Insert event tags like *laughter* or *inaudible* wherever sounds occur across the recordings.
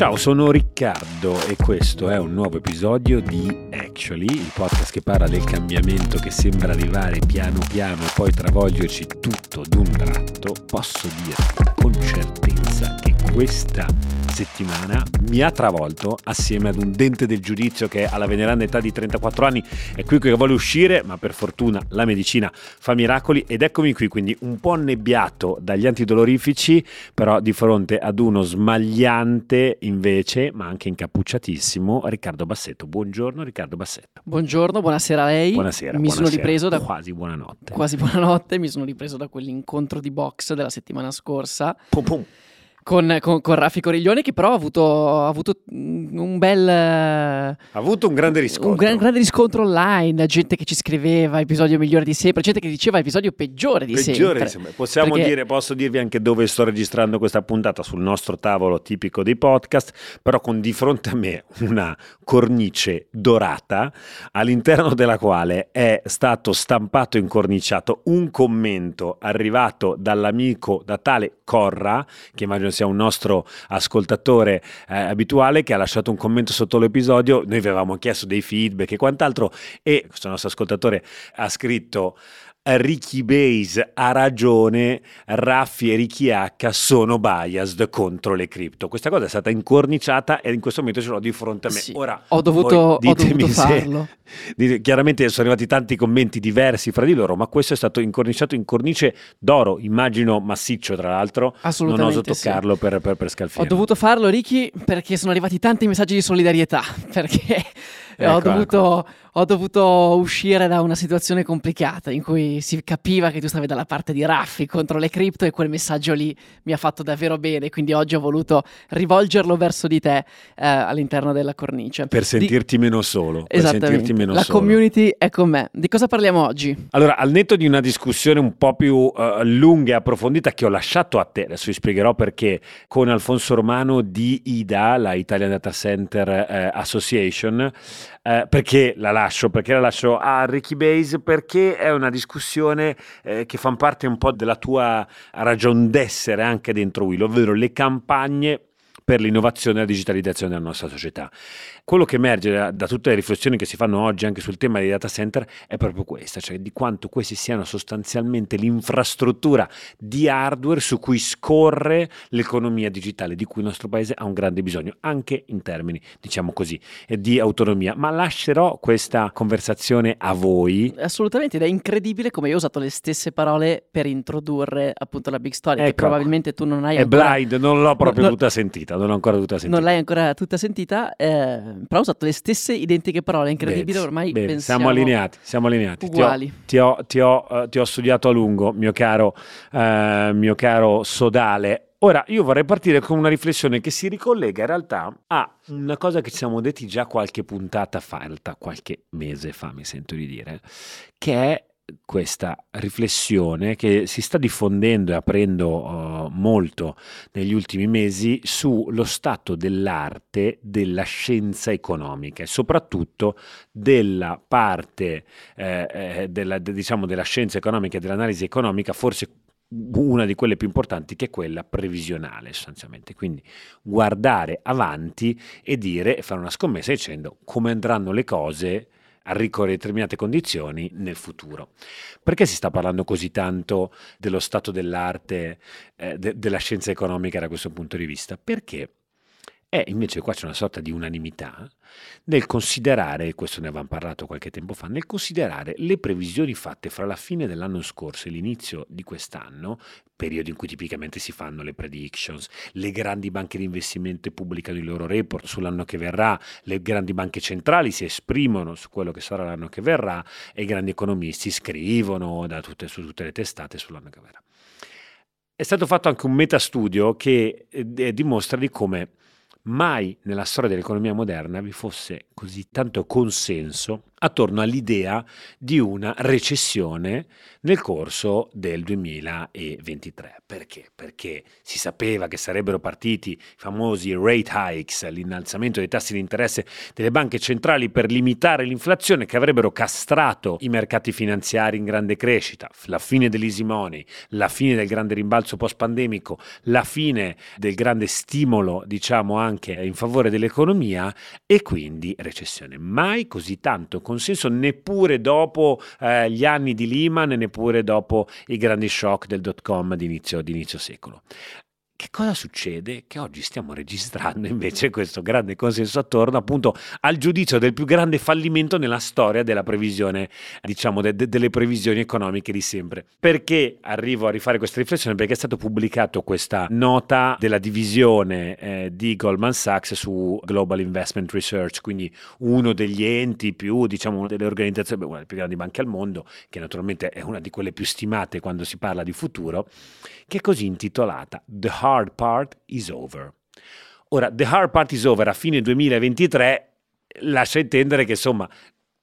Ciao, sono Riccardo e questo è un nuovo episodio di Actually, il podcast che parla del cambiamento che sembra arrivare piano piano e poi travolgerci tutto d'un tratto. Posso dire con certezza che questa settimana mi ha travolto assieme ad un dente del giudizio che alla veneranda età di 34 anni è qui che vuole uscire, ma per fortuna la medicina fa miracoli ed eccomi qui, quindi un po' annebbiato dagli antidolorifici, però di fronte ad uno smagliante invece, ma anche incappucciatissimo, Riccardo Bassetto. Buongiorno Riccardo Bassetto. Buongiorno, buonasera a lei. Buonasera. Mi buonasera. sono ripreso da quasi buonanotte. Quasi buonanotte, mi sono ripreso da quell'incontro di box della settimana scorsa. Pum pum con, con, con, Raffi Coriglione che però ha avuto, ha avuto un bel... Ha avuto un grande riscontro. Un gran, grande riscontro online, gente che ci scriveva episodio migliore di sempre, gente che diceva episodio peggiore di peggiore sempre. Di sempre. Possiamo perché... dire, posso dirvi anche dove sto registrando questa puntata, sul nostro tavolo tipico dei podcast, però con di fronte a me una cornice dorata all'interno della quale è stato stampato e incorniciato un commento arrivato dall'amico da tale Corra, che immagino sia un nostro ascoltatore eh, abituale, che ha lasciato un commento sotto l'episodio. Noi avevamo chiesto dei feedback e quant'altro, e questo nostro ascoltatore ha scritto. Ricky Base ha ragione, Raffi e Ricky H sono biased contro le cripto. Questa cosa è stata incorniciata e in questo momento ce l'ho di fronte a me. Sì, Ora ho dovuto, ho dovuto farlo. *laughs* Se, chiaramente sono arrivati tanti commenti diversi fra di loro, ma questo è stato incorniciato in cornice d'oro, immagino massiccio tra l'altro. Non oso toccarlo sì. per, per, per scalfire. Ho dovuto farlo, Ricky, perché sono arrivati tanti messaggi di solidarietà. *laughs* Perché Ecco, ho, dovuto, ecco. Ho, dovuto, uscire da una situazione complicata in cui si capiva che tu stavi dalla parte di Raffi contro le cripto e quel messaggio lì mi ha fatto davvero bene, quindi oggi ho voluto rivolgerlo verso di te eh, all'interno della cornice. Per sentirti di... meno solo. Esattamente, meno la solo. community è con me. Di cosa parliamo oggi? Allora, al netto di una discussione un po' più uh, lunga e approfondita che ho lasciato a te, adesso vi spiegherò perché, con Alfonso Romano di IDA, la Italian Data Center uh, Association, eh, perché la lascio? Perché la lascio a Ricky Base? Perché è una discussione eh, che fa parte un po' della tua ragion d'essere anche dentro Will, ovvero le campagne per l'innovazione e la digitalizzazione della nostra società. Quello che emerge da, da, tutte le riflessioni che si fanno oggi anche sul tema dei data center è proprio questa, cioè di quanto questi siano sostanzialmente l'infrastruttura di hardware su cui scorre l'economia digitale, di cui il nostro paese ha un grande bisogno, anche in termini, diciamo così, di autonomia. Ma lascerò questa conversazione a voi. Assolutamente, ed è incredibile come io ho usato le stesse parole per introdurre appunto la Big Story, ecco, che probabilmente tu non hai è ancora... blind, non l'ho proprio no, tutta sentita, non l'ho ancora tutta sentita. Non l'hai ancora tutta sentita, eh, però ho usato le stesse identiche parole, incredibile, Bene, ormai bene, siamo allineati, siamo allineati. Uguali. Ti ho, ti, ho, ti, ho, uh, ti ho, studiato a lungo, mio caro, uh, mio caro Sodale. Ora, io vorrei partire con una riflessione che si ricollega in realtà a una cosa che ci siamo detti già qualche puntata fa, in realtà qualche mese fa, mi sento di dire, che è questa riflessione che si sta diffondendo e aprendo uh, molto negli ultimi mesi sullo stato dell'arte della scienza economica e soprattutto della parte eh, eh, della, de, diciamo, della scienza economica e dell'analisi economica forse una di quelle più importanti che è quella previsionale sostanzialmente, quindi guardare avanti e dire, fare una scommessa dicendo come andranno le cose a ricorrere determinate condizioni nel futuro. Perché si sta parlando così tanto dello stato dell'arte, eh, de- della scienza economica da questo punto di vista? Perché è invece qua c'è una sorta di unanimità nel considerare, questo ne avevamo parlato qualche tempo fa, nel considerare le previsioni fatte fra la fine dell'anno scorso e l'inizio di quest'anno, periodo in cui tipicamente si fanno le predictions, le grandi banche di investimento pubblicano i loro report sull'anno che verrà, le grandi banche centrali si esprimono su quello che sarà l'anno che verrà e i grandi economisti scrivono tutte, su tutte le testate sull'anno che verrà. È stato fatto anche un metastudio che eh, dimostra di come mai nella storia dell'economia moderna vi fosse così tanto consenso attorno all'idea di una recessione nel corso del 2023. Perché? Perché si sapeva che sarebbero partiti i famosi rate hikes, l'innalzamento dei tassi di interesse delle banche centrali per limitare l'inflazione, che avrebbero castrato i mercati finanziari in grande crescita, la fine dell'easy money, la fine del grande rimbalzo post-pandemico, la fine del grande stimolo, diciamo anche in favore dell'economia e quindi recessione. Mai così tanto consenso neppure dopo eh, gli anni di Lehman, neppure dopo i grandi shock del dot com di inizio secolo. Che cosa succede? Che oggi stiamo registrando invece questo grande consenso attorno appunto al giudizio del più grande fallimento nella storia della previsione, diciamo, de- de- delle previsioni economiche di sempre. Perché arrivo a rifare questa riflessione? Perché è stata pubblicata questa nota della divisione eh, di Goldman Sachs su Global Investment Research, quindi uno degli enti più, diciamo, delle organizzazioni, una delle più grandi banche al mondo, che naturalmente è una di quelle più stimate quando si parla di futuro, che è così intitolata The Hard Part is Over. Ora, The Hard Part is Over a fine 2023 lascia intendere che insomma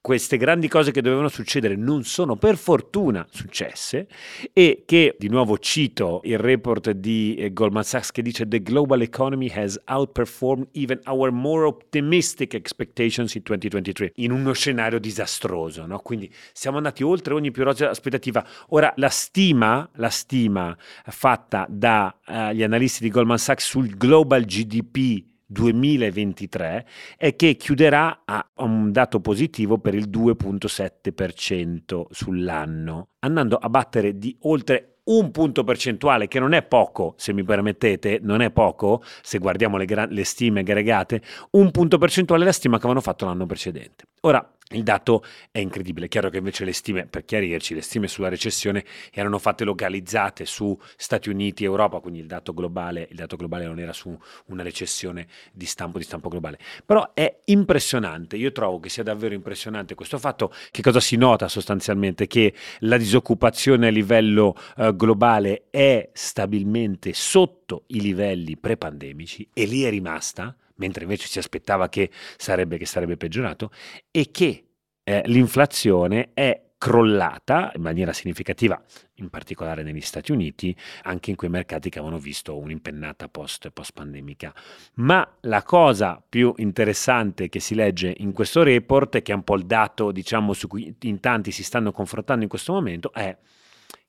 queste grandi cose che dovevano succedere non sono per fortuna successe e che, di nuovo cito il report di eh, Goldman Sachs che dice The global economy has outperformed even our more optimistic expectations in 2023 in uno scenario disastroso, no? quindi siamo andati oltre ogni più rosea aspettativa. Ora la stima, la stima fatta dagli uh, analisti di Goldman Sachs sul global GDP 2023 è che chiuderà a un dato positivo per il 2.7% sull'anno, andando a battere di oltre un punto percentuale, che non è poco, se mi permettete, non è poco, se guardiamo le, gra- le stime aggregate, un punto percentuale è la stima che avevano fatto l'anno precedente. Ora, il dato è incredibile, è chiaro che invece le stime, per chiarirci, le stime sulla recessione erano fatte localizzate su Stati Uniti e Europa, quindi il dato globale, il dato globale non era su una recessione di stampo, di stampo globale. Però è impressionante, io trovo che sia davvero impressionante questo fatto, che cosa si nota sostanzialmente? Che la disoccupazione a livello eh, globale è stabilmente sotto i livelli pre-pandemici e lì è rimasta, mentre invece si aspettava che sarebbe, che sarebbe peggiorato, e che eh, l'inflazione è crollata in maniera significativa, in particolare negli Stati Uniti, anche in quei mercati che avevano visto un'impennata post, pandemica. Ma la cosa più interessante che si legge in questo report, che è un po' il dato diciamo, su cui in tanti si stanno confrontando in questo momento, è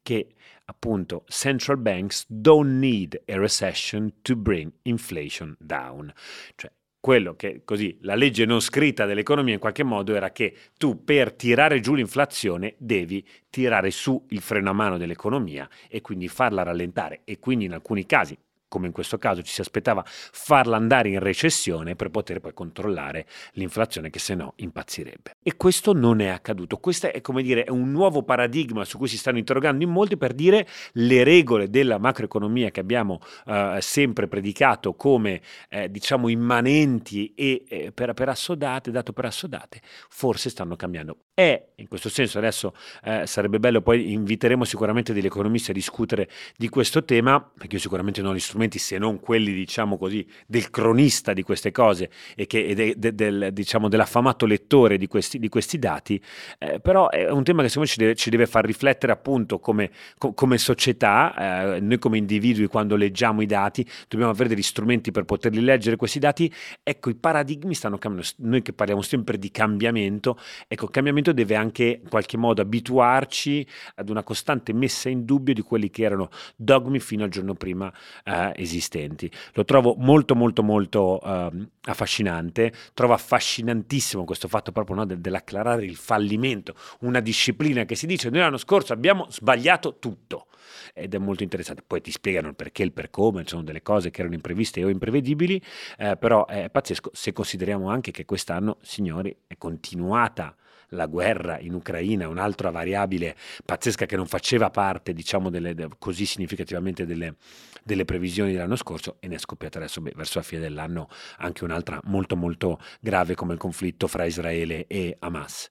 che appunto central banks don't need a recession to bring inflation down. Cioè quello che così la legge non scritta dell'economia in qualche modo era che tu per tirare giù l'inflazione devi tirare su il freno a mano dell'economia e quindi farla rallentare e quindi in alcuni casi come in questo caso ci si aspettava, farla andare in recessione per poter poi controllare l'inflazione che se no impazzirebbe. E questo non è accaduto. Questo è come dire un nuovo paradigma su cui si stanno interrogando in molti per dire le regole della macroeconomia che abbiamo eh, sempre predicato come eh, diciamo immanenti e eh, per, per, assodate, dato per assodate, forse stanno cambiando. E in questo senso adesso eh, sarebbe bello, poi inviteremo sicuramente degli economisti a discutere di questo tema, perché io sicuramente non ho gli strumenti se non quelli, diciamo così, del cronista di queste cose e, che, de, de, del, diciamo, dell'affamato lettore di questi, di questi dati, eh, però è un tema che secondo me ci deve, ci deve far riflettere appunto come, co, come società, eh, noi come individui quando leggiamo i dati dobbiamo avere degli strumenti per poterli leggere questi dati, ecco i paradigmi stanno cambiando, noi che parliamo sempre di cambiamento, ecco il cambiamento deve anche in qualche modo abituarci ad una costante messa in dubbio di quelli che erano dogmi fino al giorno prima eh, esistenti. Lo trovo molto molto molto uh, affascinante, trovo affascinantissimo questo fatto proprio no, de- dell'acclarare il fallimento, una disciplina che si dice noi l'anno scorso abbiamo sbagliato tutto ed è molto interessante. Poi ti spiegano il perché, il per come, sono delle cose che erano impreviste o imprevedibili, eh, però è pazzesco se consideriamo anche che quest'anno, signori, è continuata la guerra in Ucraina, un'altra variabile pazzesca che non faceva parte, diciamo, delle, de, così significativamente delle, delle, previsioni dell'anno scorso e ne è scoppiata adesso beh, verso la fine dell'anno anche un'altra molto molto grave come il conflitto fra Israele e Hamas.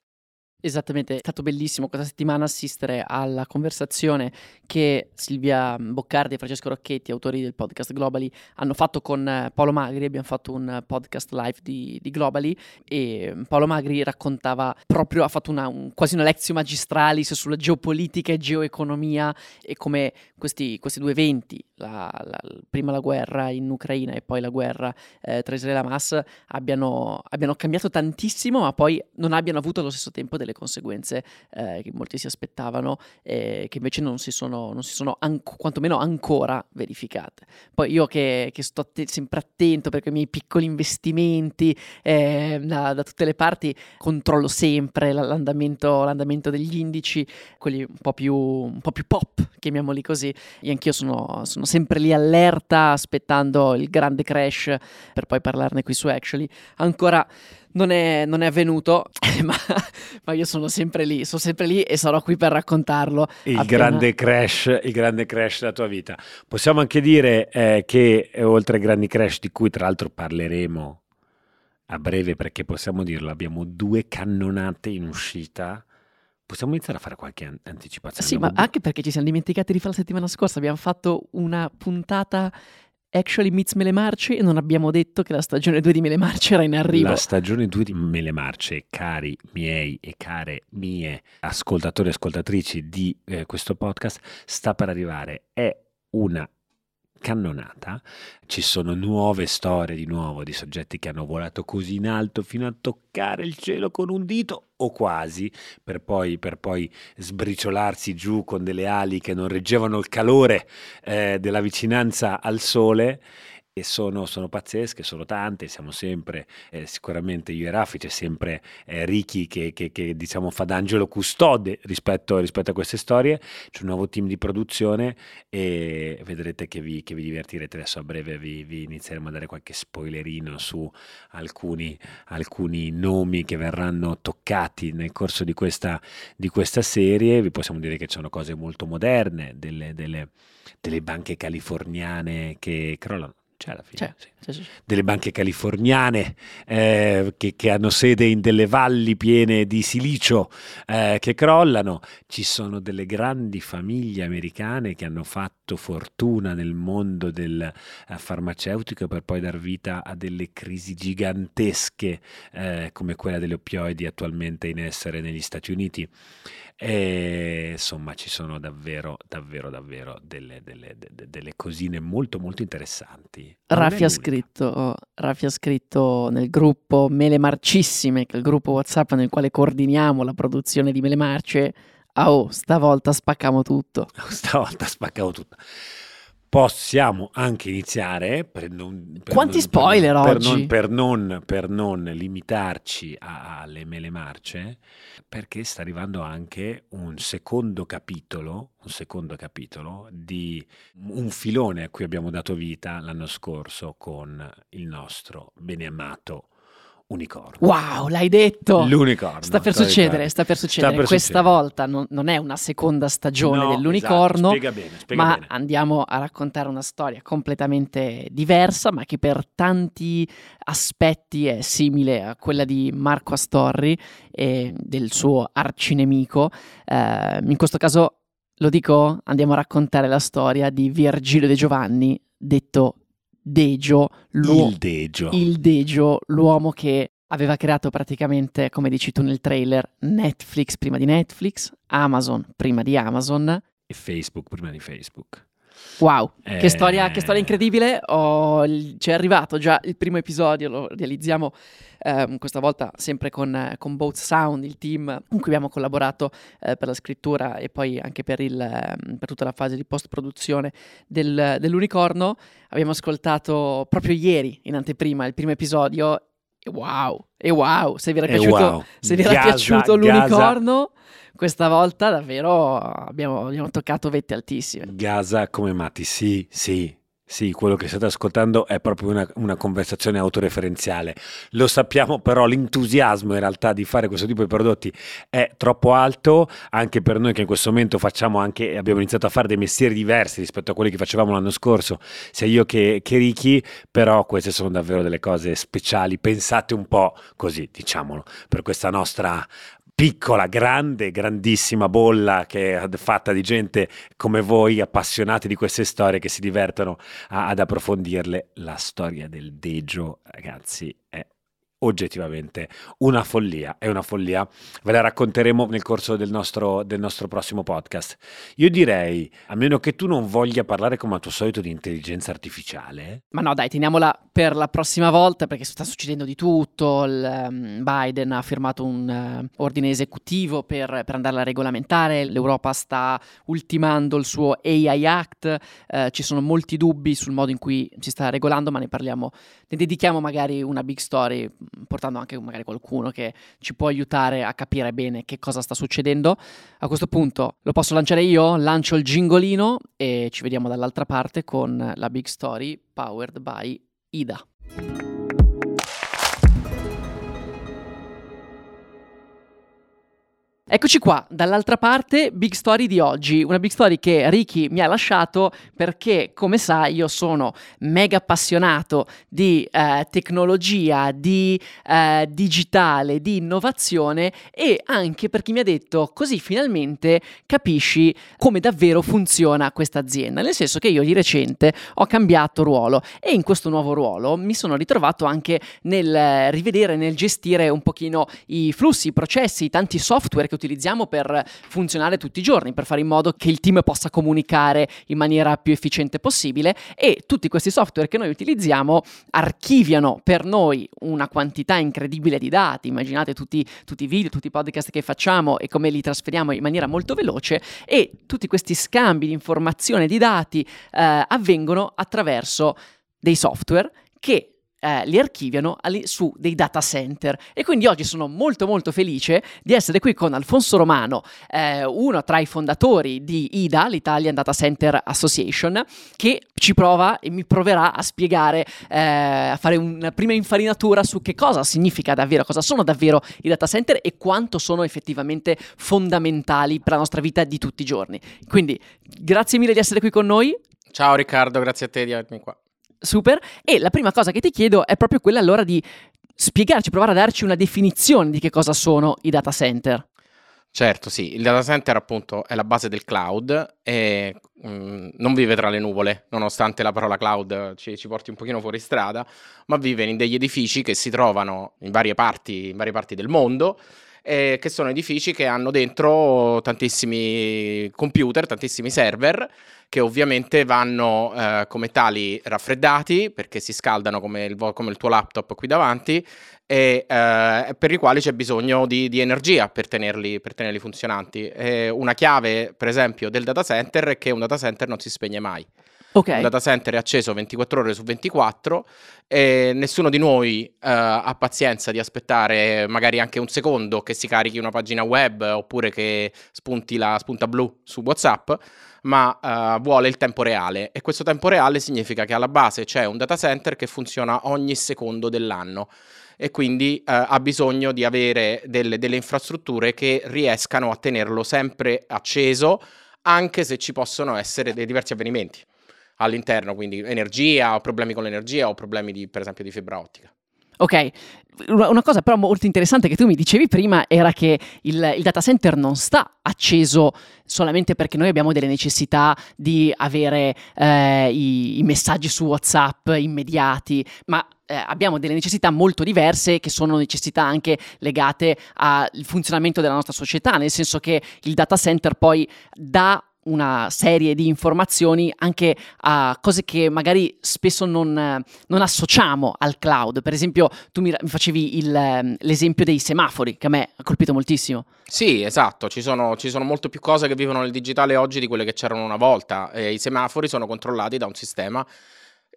Esattamente, è stato bellissimo questa settimana assistere alla conversazione che Silvia Boccardi e Francesco Rocchetti, autori del podcast Globally, hanno fatto con eh, Paolo Magri. Abbiamo fatto un podcast live di, di Globally e Paolo Magri raccontava proprio, ha fatto una, un, quasi una lezione magistralis sulla geopolitica e geoeconomia e come questi, questi due eventi, la, la, prima la guerra in Ucraina e poi la guerra eh, tra Israele e Hamas, abbiano, abbiano cambiato tantissimo, ma poi non abbiano avuto allo stesso tempo delle delle conseguenze eh, che molti si aspettavano e che invece non si sono, non si sono an- quantomeno ancora verificate. Poi io che, che sto te- sempre attento perché i miei piccoli investimenti eh, da, da, tutte le parti controllo sempre l'andamento, l'andamento, degli indici, quelli un po' più, un po più pop, chiamiamoli così. Io anch'io sono, sono sempre lì allerta aspettando il grande crash per poi parlarne qui su Actually. Ancora non è, non è avvenuto, *laughs* ma, ma, io sono sempre lì, sono sempre lì e sarò qui per raccontarlo. Il, grande, crash, il grande crash della tua vita. Possiamo anche dire eh, che eh, oltre ai grandi crash di cui tra l'altro parleremo a breve perché possiamo dirlo, abbiamo due cannonate in uscita. Possiamo iniziare a fare qualche an- anticipazione? Sì, ma anche perché ci siamo dimenticati di fare la settimana scorsa. Abbiamo fatto una puntata Actually Meets Mele Marce e non abbiamo detto che la stagione 2 di Mele Marce era in arrivo. La stagione 2 di Mele Marce, cari miei e care mie ascoltatori e ascoltatrici di eh, questo podcast, sta per arrivare. È una cannonata, ci sono nuove storie di nuovo di soggetti che hanno volato così in alto fino a toccare il cielo con un dito o quasi, per poi, per poi sbriciolarsi giù con delle ali che non reggevano il calore eh, della vicinanza al sole e sono, sono, pazzesche, sono tante, siamo sempre, eh, sicuramente io e Raffi, c'è sempre eh, Ricky che, che, che, diciamo fa d'angelo custode rispetto, rispetto, a queste storie, c'è un nuovo team di produzione e vedrete che vi, che vi divertirete, adesso a breve vi, vi, inizieremo a dare qualche spoilerino su alcuni, alcuni, nomi che verranno toccati nel corso di questa, di questa serie, vi possiamo dire che ci sono cose molto moderne, delle, delle, delle banche californiane che crollano c'è alla fine, c'è, sì. c'è, delle banche californiane eh, che, che, hanno sede in delle valli piene di silicio eh, che crollano, ci sono delle grandi famiglie americane che hanno fatto fortuna nel mondo del uh, farmaceutico per poi dar vita a delle crisi gigantesche eh, come quella delle oppioidi attualmente in essere negli Stati Uniti. E, insomma, ci sono davvero, davvero, davvero delle, delle, delle, delle cosine molto, molto interessanti. Raffi ha, scritto, Raffi ha scritto nel gruppo Mele Marcissime, che è il gruppo WhatsApp nel quale coordiniamo la produzione di Mele Marce. Oh, stavolta spaccamo tutto. *laughs* Stavolta spaccamo tutto. Possiamo anche iniziare per non, per Quanti non, spoiler per, oggi? Per non, per non limitarci alle mele marce, perché sta arrivando anche un secondo capitolo, un secondo capitolo di un filone a cui abbiamo dato vita l'anno scorso con il nostro beneamato unicorno. Wow, l'hai detto! L'unicorno. Sta per succedere, sta per succedere. Sta per Questa succedere. volta non, non, è una seconda stagione no, dell'unicorno, esatto. spiega bene, spiega ma bene. andiamo a raccontare una storia completamente diversa, ma che per tanti aspetti è simile a quella di Marco Astorri e del suo arcinemico. Eh, in questo caso, lo dico, andiamo a raccontare la storia di Virgilio De Giovanni, detto Dejo, il Dejo. il Dejo, l'uomo che aveva creato praticamente, come dici tu nel trailer, Netflix prima di Netflix, Amazon prima di Amazon e Facebook prima di Facebook. Wow, eh... che, storia, che, storia, incredibile. Oh, ci è arrivato già il primo episodio, lo realizziamo eh, questa volta sempre con, con, Both Sound, il team con cui abbiamo collaborato eh, per la scrittura e poi anche per, il, ehm, per tutta la fase di post-produzione del, dell'Unicorno. Abbiamo ascoltato proprio ieri in anteprima il primo episodio wow, e wow, se vi era piaciuto, wow. se vi era Gaza, piaciuto l'unicorno, questa volta davvero abbiamo, abbiamo, toccato vette altissime. Gaza come matti, sì, sì, sì, quello che state ascoltando è proprio una, una, conversazione autoreferenziale. Lo sappiamo, però l'entusiasmo in realtà di fare questo tipo di prodotti è troppo alto, anche per noi che in questo momento facciamo anche, abbiamo iniziato a fare dei mestieri diversi rispetto a quelli che facevamo l'anno scorso, sia io che, che Ricky, però queste sono davvero delle cose speciali, pensate un po' così, diciamolo, per questa nostra piccola, grande, grandissima bolla che è fatta di gente come voi, appassionati di queste storie che si divertono a, ad approfondirle. La storia del Dejo, ragazzi, è oggettivamente una follia, è una follia, ve la racconteremo nel corso del nostro, del nostro, prossimo podcast. Io direi, a meno che tu non voglia parlare come al tuo solito di intelligenza artificiale. Ma no, dai, teniamola per la prossima volta perché sta succedendo di tutto. Il, um, Biden ha firmato un uh, ordine esecutivo per, per andarla a regolamentare, l'Europa sta ultimando il suo AI Act, uh, ci sono molti dubbi sul modo in cui si sta regolando, ma ne parliamo, ne dedichiamo magari una big story portando anche magari qualcuno che ci può aiutare a capire bene che cosa sta succedendo. A questo punto lo posso lanciare io, lancio il gingolino e ci vediamo dall'altra parte con la big story powered by Ida. Eccoci qua, dall'altra parte, big story di oggi, una big story che Ricky mi ha lasciato perché, come sai, io sono mega appassionato di eh, tecnologia, di eh, digitale, di innovazione e anche perché mi ha detto così finalmente capisci come davvero funziona questa azienda, nel senso che io di recente ho cambiato ruolo e in questo nuovo ruolo mi sono ritrovato anche nel rivedere, nel gestire un pochino i flussi, i processi, i tanti software che utilizziamo per funzionare tutti i giorni, per fare in modo che il team possa comunicare in maniera più efficiente possibile e tutti questi software che noi utilizziamo archiviano per noi una quantità incredibile di dati, immaginate tutti, tutti i video, tutti i podcast che facciamo e come li trasferiamo in maniera molto veloce e tutti questi scambi di informazione, di dati eh, avvengono attraverso dei software che eh, li archiviano su dei data center e quindi oggi sono molto molto felice di essere qui con Alfonso Romano, eh, uno tra i fondatori di IDA, l'Italian Data Center Association, che ci prova e mi proverà a spiegare, eh, a fare una prima infarinatura su che cosa significa davvero, cosa sono davvero i data center e quanto sono effettivamente fondamentali per la nostra vita di tutti i giorni. Quindi grazie mille di essere qui con noi. Ciao Riccardo, grazie a te di avermi qua super. E la prima cosa che ti chiedo è proprio quella allora di spiegarci, provare a darci una definizione di che cosa sono i data center. Certo, sì, il data center appunto è la base del cloud e mh, mm, non vive tra le nuvole, nonostante la parola cloud ci, ci, porti un pochino fuori strada, ma vive in degli edifici che si trovano in varie parti, in varie parti del mondo eh, che sono edifici che hanno dentro tantissimi computer, tantissimi server che ovviamente vanno eh, come tali raffreddati perché si scaldano come il, come il tuo laptop qui davanti e eh, per i quali c'è bisogno di, di energia per tenerli, per tenerli funzionanti. E una chiave, per esempio, del data center è che un data center non si spegne mai. Okay. Il data center è acceso 24 ore su 24 e nessuno di noi uh, ha pazienza di aspettare magari anche un secondo che si carichi una pagina web oppure che spunti la spunta blu su WhatsApp, ma uh, vuole il tempo reale e questo tempo reale significa che alla base c'è un data center che funziona ogni secondo dell'anno e quindi uh, ha bisogno di avere delle, delle infrastrutture che riescano a tenerlo sempre acceso anche se ci possono essere dei diversi avvenimenti all'interno, quindi energia, o problemi con l'energia o problemi di, per esempio di fibra ottica. Ok, una cosa però molto interessante che tu mi dicevi prima era che il, il, data center non sta acceso solamente perché noi abbiamo delle necessità di avere eh, i, i, messaggi su WhatsApp immediati, ma eh, abbiamo delle necessità molto diverse che sono necessità anche legate al funzionamento della nostra società, nel senso che il data center poi dà una serie di informazioni anche a cose che magari spesso non, non associamo al cloud. Per esempio, tu mi, facevi il, l'esempio dei semafori, che a me ha colpito moltissimo. Sì, esatto, ci sono, ci sono molte più cose che vivono nel digitale oggi di quelle che c'erano una volta. E I semafori sono controllati da un sistema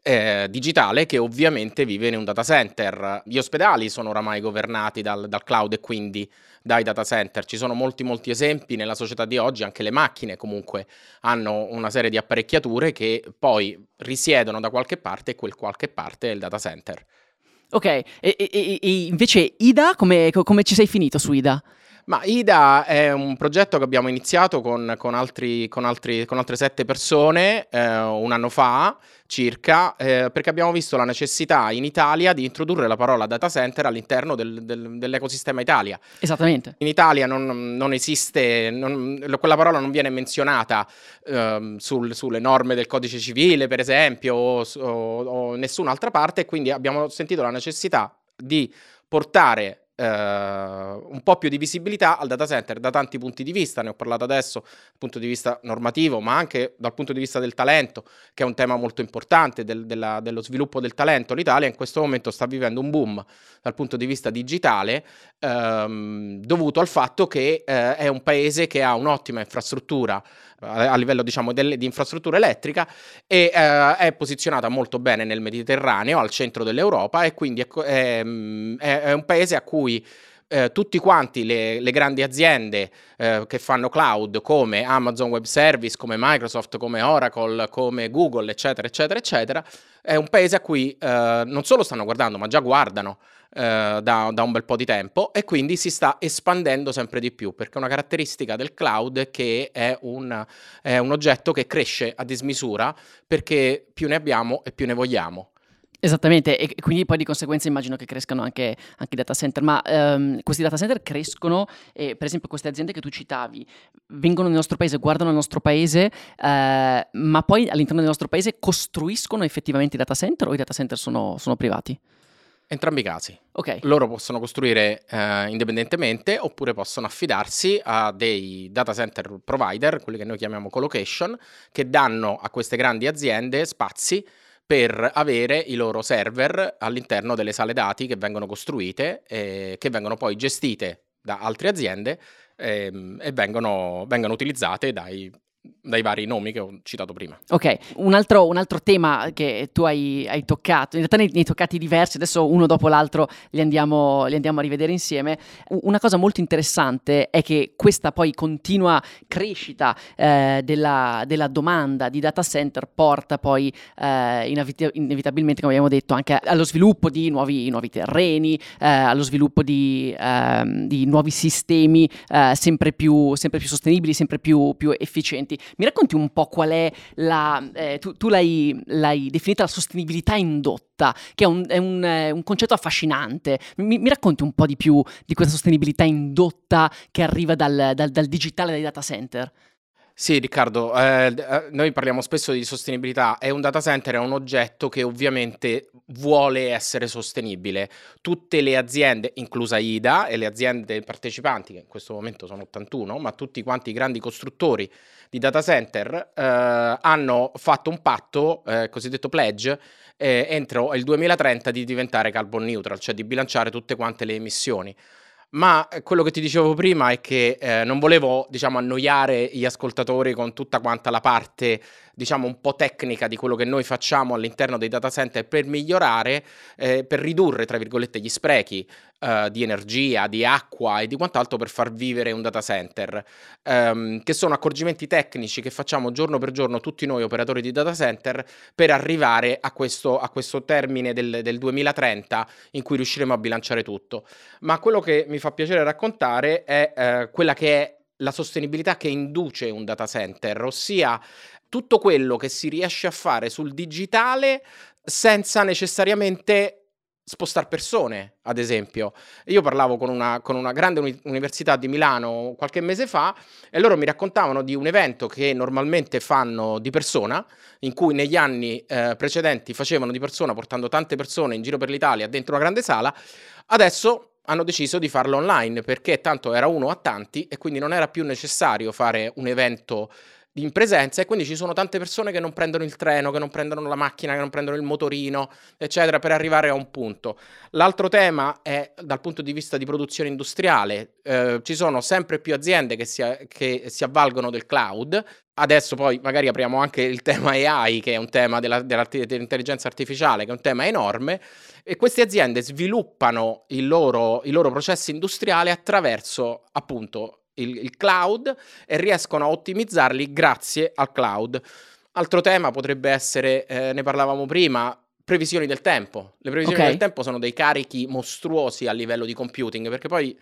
eh, digitale che ovviamente vive in un data center. Gli ospedali sono oramai governati dal, dal, cloud e quindi dai data center. Ci sono molti molti esempi nella società di oggi, anche le macchine comunque hanno una serie di apparecchiature che poi risiedono da qualche parte e quel qualche parte è il data center. Ok, e, e, e invece IDA, come, come ci sei finito su IDA? Ma IDA è un progetto che abbiamo iniziato con, con, altri, con, altri, con altre sette persone eh, un anno fa circa, eh, perché abbiamo visto la necessità in Italia di introdurre la parola data center all'interno del, del, dell'ecosistema Italia. Esattamente. In Italia non, non esiste, non, quella parola non viene menzionata eh, sul, sulle norme del codice civile, per esempio, o, o, o nessun'altra parte, quindi abbiamo sentito la necessità di portare eh, un po' più di visibilità al data center da tanti punti di vista, ne ho parlato adesso dal punto di vista normativo, ma anche dal punto di vista del talento, che è un tema molto importante del, della, dello sviluppo del talento. L'Italia in questo momento sta vivendo un boom dal punto di vista digitale ehm, dovuto al fatto che eh, è un paese che ha un'ottima infrastruttura a livello diciamo del, di infrastruttura elettrica e eh, è posizionata molto bene nel Mediterraneo, al centro dell'Europa e quindi è, è, è un paese a cui eh, tutti quanti le, le grandi aziende eh, che fanno cloud come Amazon Web Service, come Microsoft, come Oracle, come Google, eccetera, eccetera, eccetera, è un paese a cui eh, non solo stanno guardando, ma già guardano eh, da, da, un bel po' di tempo e quindi si sta espandendo sempre di più perché una caratteristica del cloud è che è un, è un oggetto che cresce a dismisura perché più ne abbiamo e più ne vogliamo. Esattamente, e quindi poi di conseguenza immagino che crescano anche, anche i data center, ma um, questi data center crescono e per esempio queste aziende che tu citavi vengono nel nostro paese, guardano il nostro paese, uh, ma poi all'interno del nostro paese costruiscono effettivamente i data center o i data center sono, sono privati? Entrambi i casi. Ok. Loro possono costruire eh, indipendentemente oppure possono affidarsi a dei data center provider, quelli che noi chiamiamo colocation, che danno a queste grandi aziende spazi per avere i loro server all'interno delle sale dati che vengono costruite e che vengono poi gestite da altre aziende ehm, e vengono, vengono utilizzate dai dai vari nomi che ho citato prima. Ok, un altro, un altro tema che tu hai, hai, toccato, in realtà ne, hai toccati diversi, adesso uno dopo l'altro li andiamo, li andiamo, a rivedere insieme. Una cosa molto interessante è che questa poi continua crescita eh, della, della, domanda di data center porta poi eh, inevit- inevitabilmente, come abbiamo detto, anche allo sviluppo di nuovi, nuovi terreni, eh, allo sviluppo di, ehm, di nuovi sistemi eh, sempre più, sempre, più, sostenibili, sempre più, più efficienti mi racconti un po' qual è la... Eh, tu, tu l'hai, l'hai, definita la sostenibilità indotta, che è un, è un, è un concetto affascinante. Mi, mi, racconti un po' di più di questa sostenibilità indotta che arriva dal, dal, dal digitale dai data center? Sì, Riccardo, eh, eh, noi parliamo spesso di sostenibilità e un data center è un oggetto che ovviamente vuole essere sostenibile. Tutte le aziende, inclusa IDA e le aziende partecipanti, che in questo momento sono 81, ma tutti quanti i grandi costruttori di data center eh, hanno fatto un patto, eh, cosiddetto pledge, eh, entro il 2030 di diventare carbon neutral, cioè di bilanciare tutte quante le emissioni. Ma eh, quello che ti dicevo prima è che eh, non volevo, diciamo, annoiare gli ascoltatori con tutta quanta la parte, diciamo, un po' tecnica di quello che noi facciamo all'interno dei data center per migliorare, eh, per ridurre, tra virgolette, gli sprechi uh, di energia, di acqua e di quant'altro per far vivere un data center, um, che sono accorgimenti tecnici che facciamo giorno per giorno tutti noi operatori di data center per arrivare a questo, a questo termine del, del 2030 in cui riusciremo a bilanciare tutto. Ma quello che mi fa piacere raccontare è uh, quella che è la sostenibilità che induce un data center, ossia tutto quello che si riesce a fare sul digitale senza necessariamente spostare persone, ad esempio. Io parlavo con una, con una grande uni- università di Milano qualche mese fa e loro mi raccontavano di un evento che normalmente fanno di persona, in cui negli anni eh, precedenti facevano di persona portando tante persone in giro per l'Italia dentro una grande sala, adesso hanno deciso di farlo online perché tanto era uno a tanti e quindi non era più necessario fare un evento in presenza e quindi ci sono tante persone che non prendono il treno, che non prendono la macchina, che non prendono il motorino, eccetera, per arrivare a un punto. L'altro tema è dal punto di vista di produzione industriale, eh, ci sono sempre più aziende che si, che si, avvalgono del cloud. Adesso poi magari apriamo anche il tema AI, che è un tema della, dell'intelligenza artificiale, che è un tema enorme, e queste aziende sviluppano loro, i loro processi industriali attraverso appunto il, il cloud e riescono a ottimizzarli grazie al cloud. Altro tema potrebbe essere, eh, ne parlavamo prima, previsioni del tempo. Le previsioni okay. del tempo sono dei carichi mostruosi a livello di computing, perché poi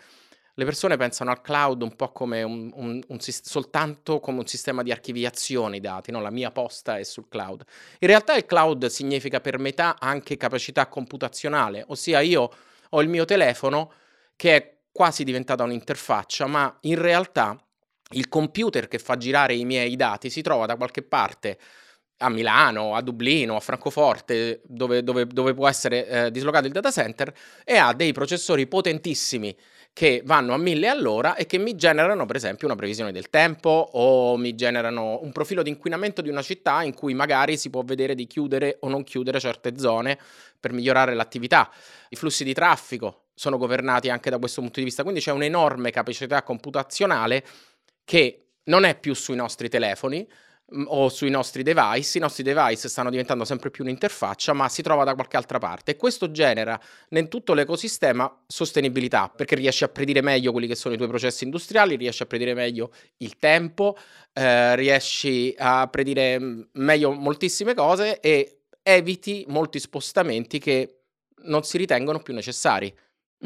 le persone pensano al cloud un po' come un, un, un, soltanto come un sistema di archiviazione i dati, no? la mia posta è sul cloud. In realtà il cloud significa per metà anche capacità computazionale, ossia io ho il mio telefono che è quasi diventata un'interfaccia, ma in realtà il computer che fa girare i miei dati si trova da qualche parte a Milano, a Dublino, a Francoforte, dove, dove, dove può essere eh, dislocato il data center, e ha dei processori potentissimi che vanno a mille all'ora e che mi generano per esempio una previsione del tempo o mi generano un profilo di inquinamento di una città in cui magari si può vedere di chiudere o non chiudere certe zone per migliorare l'attività. I flussi di traffico sono governati anche da questo punto di vista, quindi c'è un'enorme capacità computazionale che non è più sui nostri telefoni, Mm, o sui nostri device, i nostri device stanno diventando sempre più un'interfaccia, ma si trova da qualche altra parte. E questo genera in tutto l'ecosistema sostenibilità, perché riesci a predire meglio quelli che sono i tuoi processi industriali, riesci a predire meglio il tempo, eh, riesci a predire mm, meglio moltissime cose e eviti molti spostamenti che non si ritengono più necessari.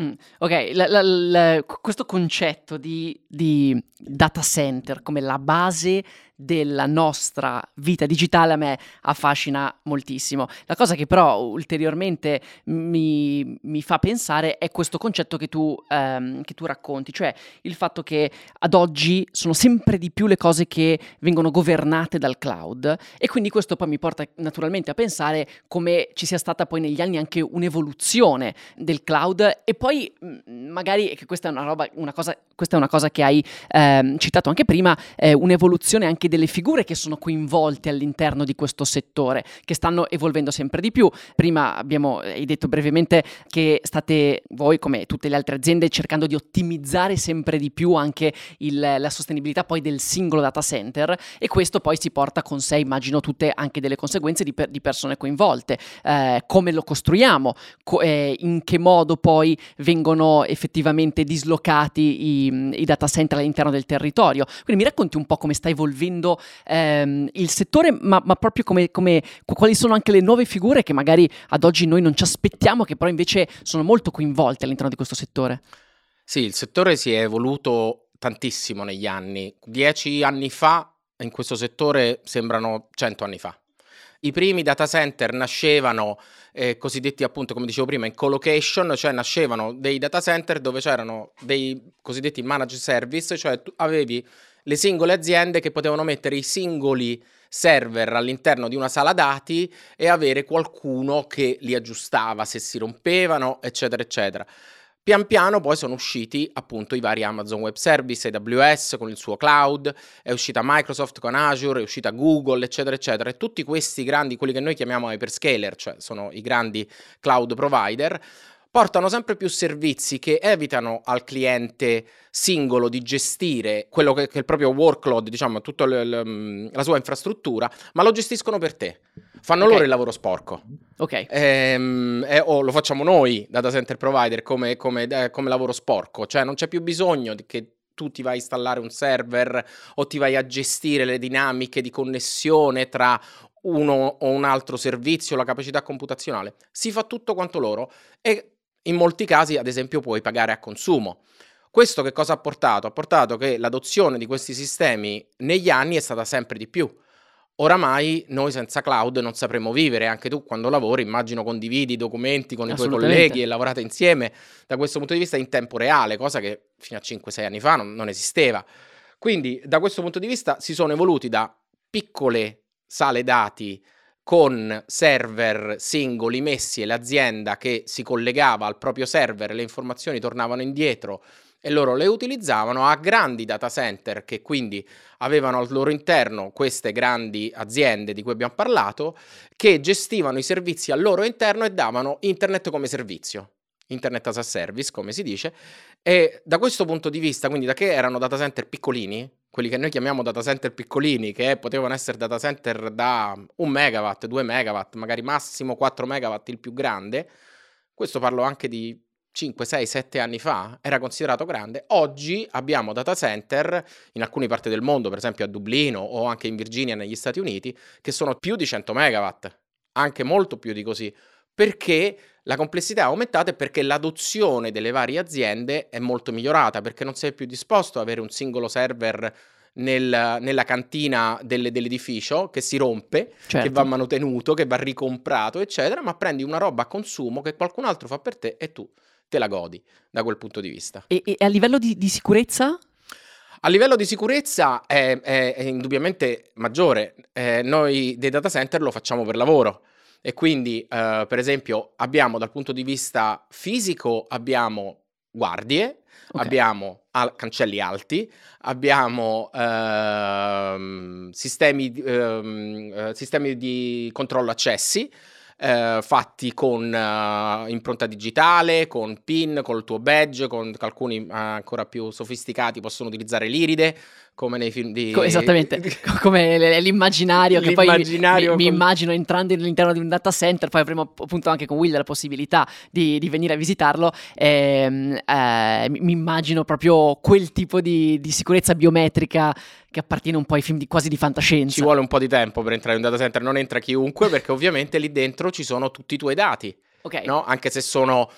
Mm, ok, la, la, la, questo concetto di, di, data center come la base della nostra vita digitale a me affascina moltissimo. La cosa che però ulteriormente mi, mi fa pensare è questo concetto che tu, ehm, che tu, racconti, cioè il fatto che ad oggi sono sempre di più le cose che vengono governate dal cloud e quindi questo poi mi porta naturalmente a pensare come ci sia stata poi negli anni anche un'evoluzione del cloud e poi magari, che questa è una roba, una cosa, questa è una cosa che hai ehm, citato anche prima, eh, un'evoluzione anche delle figure che sono coinvolte all'interno di questo settore, che stanno evolvendo sempre di più. Prima abbiamo hai detto brevemente che state voi, come tutte le altre aziende, cercando di ottimizzare sempre di più anche il, la sostenibilità poi del singolo data center e questo poi si porta con sé, immagino, tutte anche delle conseguenze di, per, di persone coinvolte. Eh, come lo costruiamo, co- eh, in che modo poi vengono effettivamente dislocati i, i data center all'interno del territorio. Quindi mi racconti un po' come sta evolvendo seguendo ehm, il settore, ma, ma proprio come, come, quali sono anche le nuove figure che magari ad oggi noi non ci aspettiamo, che però invece sono molto coinvolte all'interno di questo settore. Sì, il settore si è evoluto tantissimo negli anni. Dieci anni fa in questo settore sembrano cento anni fa. I primi data center nascevano eh, cosiddetti appunto, come dicevo prima, in colocation, cioè nascevano dei data center dove c'erano dei cosiddetti managed service, cioè tu avevi le singole aziende che potevano mettere i singoli server all'interno di una sala dati e avere qualcuno che li aggiustava se si rompevano, eccetera, eccetera. Pian piano poi sono usciti appunto i vari Amazon Web Service, AWS con il suo cloud, è uscita Microsoft con Azure, è uscita Google, eccetera, eccetera. E tutti questi grandi, quelli che noi chiamiamo hyperscaler, cioè sono i grandi cloud provider, portano sempre più servizi che evitano al cliente singolo di gestire quello che, che è il proprio workload, diciamo, tutta la sua infrastruttura, ma lo gestiscono per te. Fanno okay. loro il lavoro sporco. Ok. Ehm, eh, o lo facciamo noi, data center provider, come, come, eh, come lavoro sporco. Cioè non c'è più bisogno che tu ti vai a installare un server o ti vai a gestire le dinamiche di connessione tra uno o un altro servizio, la capacità computazionale. Si fa tutto quanto loro e in molti casi, ad esempio, puoi pagare a consumo. Questo che cosa ha portato? Ha portato che l'adozione di questi sistemi negli anni è stata sempre di più. Oramai noi senza cloud non sapremo vivere, anche tu quando lavori immagino condividi i documenti con i tuoi colleghi e lavorate insieme da questo punto di vista in tempo reale, cosa che fino a 5-6 anni fa non, non esisteva. Quindi da questo punto di vista si sono evoluti da piccole sale dati con server singoli messi e l'azienda che si collegava al proprio server, le informazioni tornavano indietro e loro le utilizzavano a grandi data center che quindi avevano al loro interno queste grandi aziende di cui abbiamo parlato che gestivano i servizi al loro interno e davano internet come servizio. Internet as a service, come si dice, e da questo punto di vista, quindi da che erano data center piccolini, quelli che noi chiamiamo data center piccolini, che potevano essere data center da 1 megawatt, 2 megawatt, magari massimo 4 megawatt il più grande, questo parlo anche di 5, 6, 7 anni fa, era considerato grande. Oggi abbiamo data center in alcune parti del mondo, per esempio a Dublino o anche in Virginia negli Stati Uniti, che sono più di 100 megawatt, anche molto più di così perché la complessità è aumentata e perché l'adozione delle varie aziende è molto migliorata, perché non sei più disposto ad avere un singolo server nel, nella cantina del, dell'edificio che si rompe, certo. che va manutenuto, che va ricomprato, eccetera, ma prendi una roba a consumo che qualcun altro fa per te e tu te la godi da quel punto di vista. E, e a livello di, di, sicurezza? A livello di sicurezza è, è, è indubbiamente maggiore. Eh, noi dei data center lo facciamo per lavoro e quindi, eh, per esempio, abbiamo dal punto di vista fisico, abbiamo guardie, okay. abbiamo al- cancelli alti, abbiamo ehm, sistemi, ehm, eh, sistemi di controllo accessi, eh, fatti con uh, impronta digitale, con PIN, con il tuo badge, con alcuni uh, ancora più sofisticati possono utilizzare l'iride, come nei film di... Esattamente, *laughs* come l'immaginario che poi mi, mi, mi, immagino entrando all'interno di un data center, poi avremo appunto anche con Will la possibilità di, di venire a visitarlo, ehm, eh, mi, immagino proprio quel tipo di, di, sicurezza biometrica che appartiene un po' ai film di, quasi di fantascienza. Ci vuole un po' di tempo per entrare in un data center, non entra chiunque perché ovviamente lì dentro ci sono tutti i tuoi dati, okay. no? anche se sono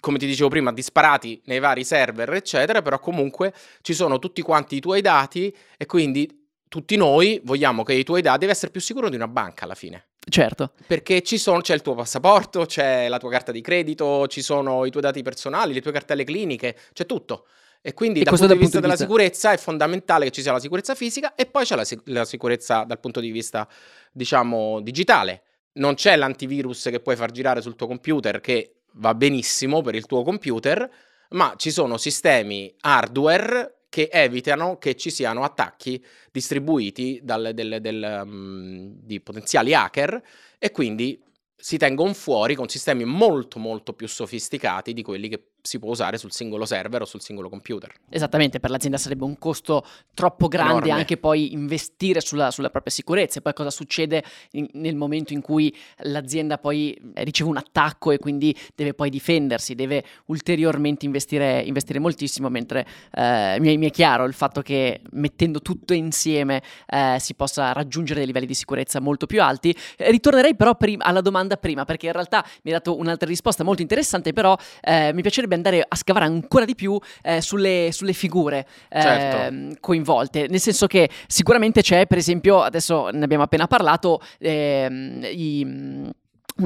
come ti dicevo prima, disparati nei vari server, eccetera, però comunque ci sono tutti quanti i tuoi dati e quindi tutti noi vogliamo che i tuoi dati deve essere più sicuro di una banca alla fine. Certo. Perché ci sono, c'è il tuo passaporto, c'è la tua carta di credito, ci sono i tuoi dati personali, le tue cartelle cliniche, c'è tutto. E quindi e dal punto di vista della vista... sicurezza è fondamentale che ci sia la sicurezza fisica e poi c'è la, la sicurezza dal punto di vista, diciamo, digitale. Non c'è l'antivirus che puoi far girare sul tuo computer che va benissimo per il tuo computer, ma ci sono sistemi hardware che evitano che ci siano attacchi distribuiti dal, del, del, um, di potenziali hacker e quindi si tengono fuori con sistemi molto molto più sofisticati di quelli che si può usare sul singolo server o sul singolo computer. Esattamente, per l'azienda sarebbe un costo troppo grande Enorme. anche poi investire sulla, sulla, propria sicurezza. E poi cosa succede in, nel momento in cui l'azienda poi eh, riceve un attacco e quindi deve poi difendersi, deve ulteriormente investire, investire moltissimo, mentre eh, mi, mi, è chiaro il fatto che mettendo tutto insieme eh, si possa raggiungere dei livelli di sicurezza molto più alti. Eh, ritornerei però prim- alla domanda prima, perché in realtà mi ha dato un'altra risposta molto interessante, però eh, mi piacerebbe andare a scavare ancora di più eh, sulle, sulle, figure eh, certo. coinvolte. Nel senso che sicuramente c'è, per esempio, adesso ne abbiamo appena parlato, ehm, i,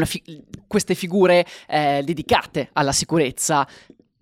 fi- queste figure eh, dedicate alla sicurezza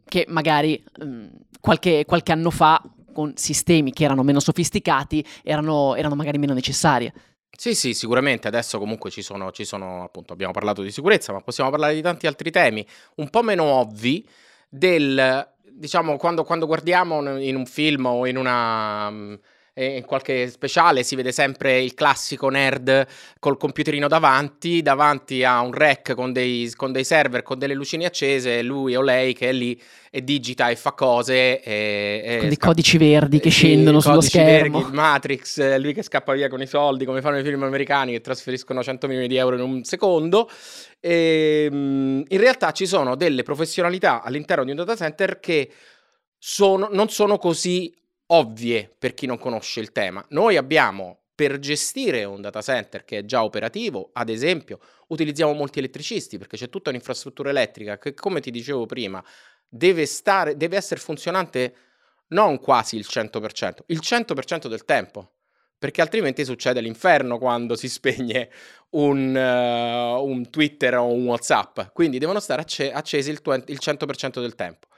che magari mh, mm, qualche, qualche anno fa con sistemi che erano meno sofisticati erano, erano magari meno necessarie. Sì, sì, sicuramente adesso comunque ci sono, ci sono, appunto, abbiamo parlato di sicurezza, ma possiamo parlare di tanti altri temi, un po' meno ovvi, del, diciamo, quando, quando guardiamo in un film o in una in qualche speciale si vede sempre il classico nerd col computerino davanti, davanti a un rack con dei, con dei server, con delle lucine accese, lui o lei che è lì e digita e fa cose. E, e con dei codici verdi che scendono sullo schermo. Verdi, Matrix, lui che scappa via con i soldi, come fanno i film americani che trasferiscono 100 milioni di euro in un secondo. E, ehm, in realtà ci sono delle professionalità all'interno di un data center che sono, non sono così ovvie per chi non conosce il tema. Noi abbiamo per gestire un data center che è già operativo, ad esempio, utilizziamo molti elettricisti perché c'è tutta un'infrastruttura elettrica che, come ti dicevo prima, deve, stare, deve essere funzionante non quasi il 100%, il 100% del tempo. Perché altrimenti succede l'inferno quando si spegne un, uh, un Twitter o un WhatsApp. Quindi devono stare acce- accesi il, tu- il 100% del tempo.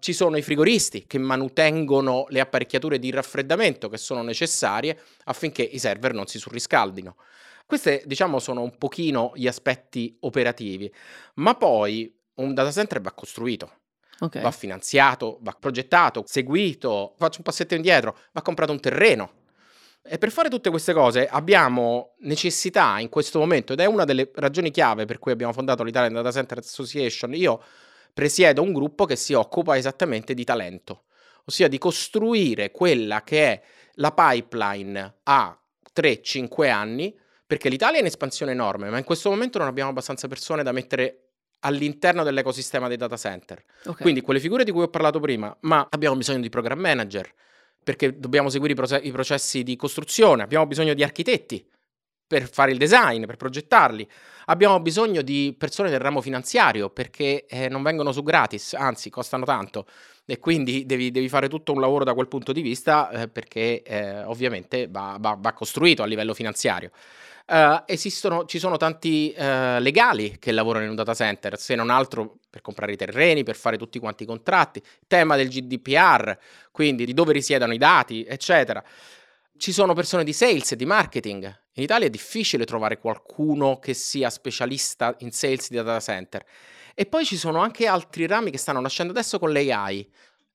Ci sono i frigoristi che manutengono le apparecchiature di raffreddamento che sono necessarie affinché i server non si surriscaldino. Questi, diciamo, sono un pochino gli aspetti operativi, ma poi un data center va costruito. Okay. Va finanziato, va progettato, seguito. Faccio un passetto indietro, va comprato un terreno. E per fare tutte queste cose abbiamo necessità in questo momento, ed è una delle ragioni chiave per cui abbiamo fondato l'Italian Data Center Association. Io presiedo un gruppo che si occupa esattamente di talento, ossia di costruire quella che è la pipeline a 3-5 anni, perché l'Italia è in espansione enorme, ma in questo momento non abbiamo abbastanza persone da mettere all'interno dell'ecosistema dei data center. Okay. Quindi quelle figure di cui ho parlato prima, ma abbiamo bisogno di program manager, perché dobbiamo seguire i, proce- i processi di costruzione, abbiamo bisogno di architetti, per fare il design, per progettarli. Abbiamo bisogno di persone del ramo finanziario perché eh, non vengono su gratis, anzi costano tanto e quindi devi, devi, fare tutto un lavoro da quel punto di vista eh, perché eh, ovviamente va, va, va, costruito a livello finanziario. Uh, esistono, ci sono tanti uh, legali che lavorano in un data center, se non altro per comprare i terreni, per fare tutti quanti i contratti, tema del GDPR, quindi di dove risiedono i dati, eccetera. Ci sono persone di sales e di marketing. In Italia è difficile trovare qualcuno che sia specialista in sales di data center. E poi ci sono anche altri rami che stanno nascendo adesso con l'AI.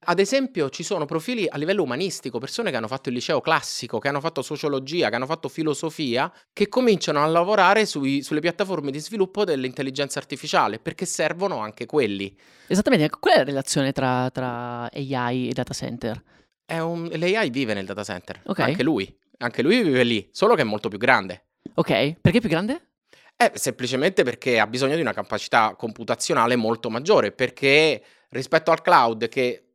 Ad esempio, ci sono profili a livello umanistico, persone che hanno fatto il liceo classico, che hanno fatto sociologia, che hanno fatto filosofia, che cominciano a lavorare sui, sulle piattaforme di sviluppo dell'intelligenza artificiale, perché servono anche quelli. Esattamente, qual è la relazione tra, tra AI e data center? Un, L'AI vive nel data center, okay. anche lui, anche lui vive lì, solo che è molto più grande. Ok, perché più grande? Eh, semplicemente perché ha bisogno di una capacità computazionale molto maggiore, perché rispetto al cloud che,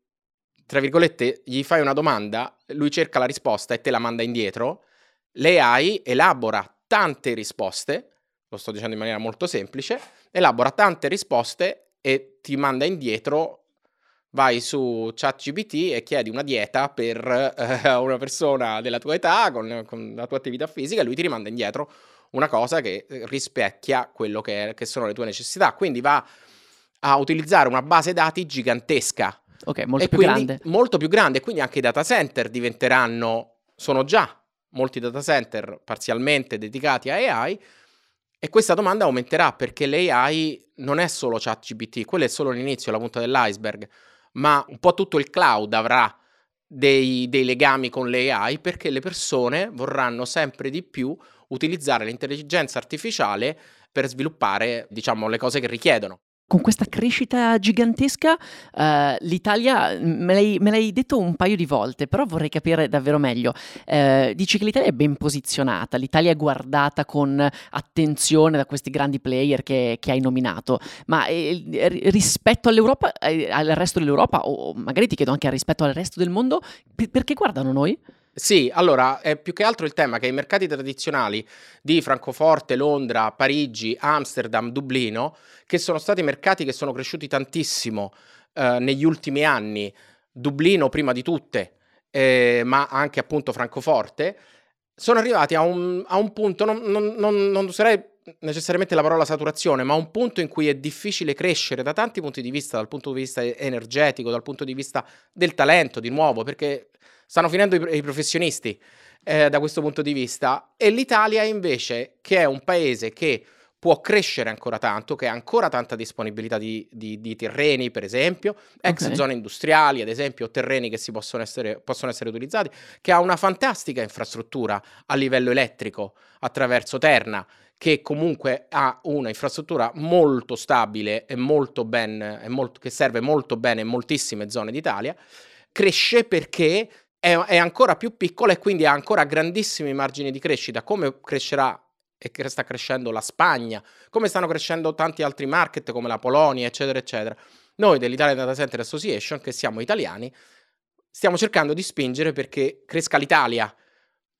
tra virgolette, gli fai una domanda, lui cerca la risposta e te la manda indietro, l'AI elabora tante risposte, lo sto dicendo in maniera molto semplice, elabora tante risposte e ti manda indietro vai su ChatGPT e chiedi una dieta per eh, una persona della tua età con, con, la tua attività fisica e lui ti rimanda indietro una cosa che eh, rispecchia quello che, è, che sono le tue necessità. Quindi va a utilizzare una base dati gigantesca. Ok, molto più grande. Molto più grande, quindi anche i data center diventeranno, sono già molti data center parzialmente dedicati a AI. E questa domanda aumenterà perché l'AI non è solo ChatGPT, quello è solo l'inizio, la punta dell'iceberg, ma un po' tutto il cloud avrà dei, dei legami con l'AI perché le persone vorranno sempre di più utilizzare l'intelligenza artificiale per sviluppare, diciamo, le cose che richiedono con questa crescita gigantesca, uh, l'Italia, me l'hai, me l'hai, detto un paio di volte, però vorrei capire davvero meglio. Uh, dici che l'Italia è ben posizionata, l'Italia è guardata con attenzione da questi grandi player che, che hai nominato, ma eh, rispetto all'Europa, eh, al resto dell'Europa, o magari ti chiedo anche rispetto al resto del mondo, per, perché guardano noi? Sì, allora è più che altro il tema che i mercati tradizionali di Francoforte, Londra, Parigi, Amsterdam, Dublino, che sono stati mercati che sono cresciuti tantissimo eh, negli ultimi anni, Dublino prima di tutte, eh, ma anche appunto Francoforte, sono arrivati a un, a un punto, non, non, non, non userei necessariamente la parola saturazione, ma un punto in cui è difficile crescere da tanti punti di vista, dal punto di vista energetico, dal punto di vista del talento, di nuovo, perché stanno finendo i, i professionisti eh, da questo punto di vista. E l'Italia invece, che è un paese che può crescere ancora tanto, che ha ancora tanta disponibilità di, di, di terreni, per esempio, ex okay. zone industriali, ad esempio, terreni che si possono essere, possono essere utilizzati, che ha una fantastica infrastruttura a livello elettrico attraverso Terna, che comunque ha una infrastruttura molto stabile e molto ben, e molto, che serve molto bene in moltissime zone d'Italia, cresce perché è, è ancora più piccola e quindi ha ancora grandissimi margini di crescita, come crescerà e sta crescendo la Spagna, come stanno crescendo tanti altri market come la Polonia, eccetera, eccetera. Noi dell'Italia Data Center Association, che siamo italiani, stiamo cercando di spingere perché cresca l'Italia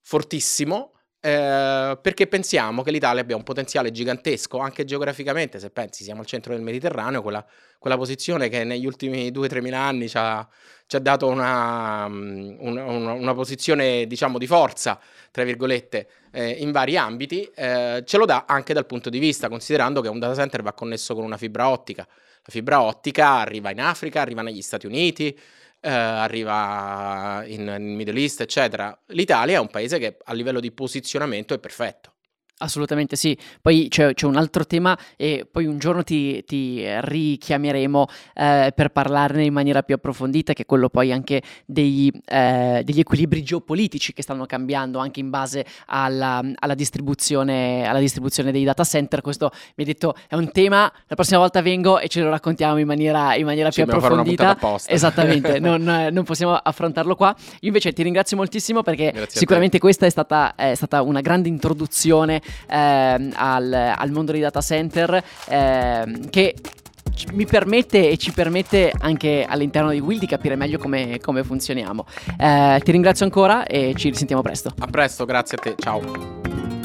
fortissimo eh, perché pensiamo che l'Italia abbia un potenziale gigantesco anche geograficamente, se pensi siamo al centro del Mediterraneo, quella, quella posizione che negli ultimi 2-3 mila anni ci ha, ci ha dato una, mm, una, una, posizione diciamo di forza, tra virgolette, eh, in vari ambiti, eh, ce lo dà anche dal punto di vista, considerando che un data center va connesso con una fibra ottica. La fibra ottica arriva in Africa, arriva negli Stati Uniti, eh, arriva in, in Middle East, eccetera. L'Italia è un paese che a livello di posizionamento è perfetto. Assolutamente sì, poi c'è, c'è, un altro tema e poi un giorno ti, ti richiameremo eh, per parlarne in maniera più approfondita, che è quello poi anche degli, eh, degli equilibri geopolitici che stanno cambiando anche in base alla, alla, distribuzione, alla, distribuzione, dei data center. Questo mi hai detto è un tema, la prossima volta vengo e ce lo raccontiamo in maniera, in maniera più approfondita. Esattamente, *laughs* non, non, possiamo affrontarlo qua. Io invece ti ringrazio moltissimo perché Grazie sicuramente questa è stata, è stata una grande introduzione al, al, mondo dei data center ehm, che mi permette e ci permette anche all'interno di Will di capire meglio come, come funzioniamo. Eh, ti ringrazio ancora e ci risentiamo presto. A presto, grazie a te, ciao.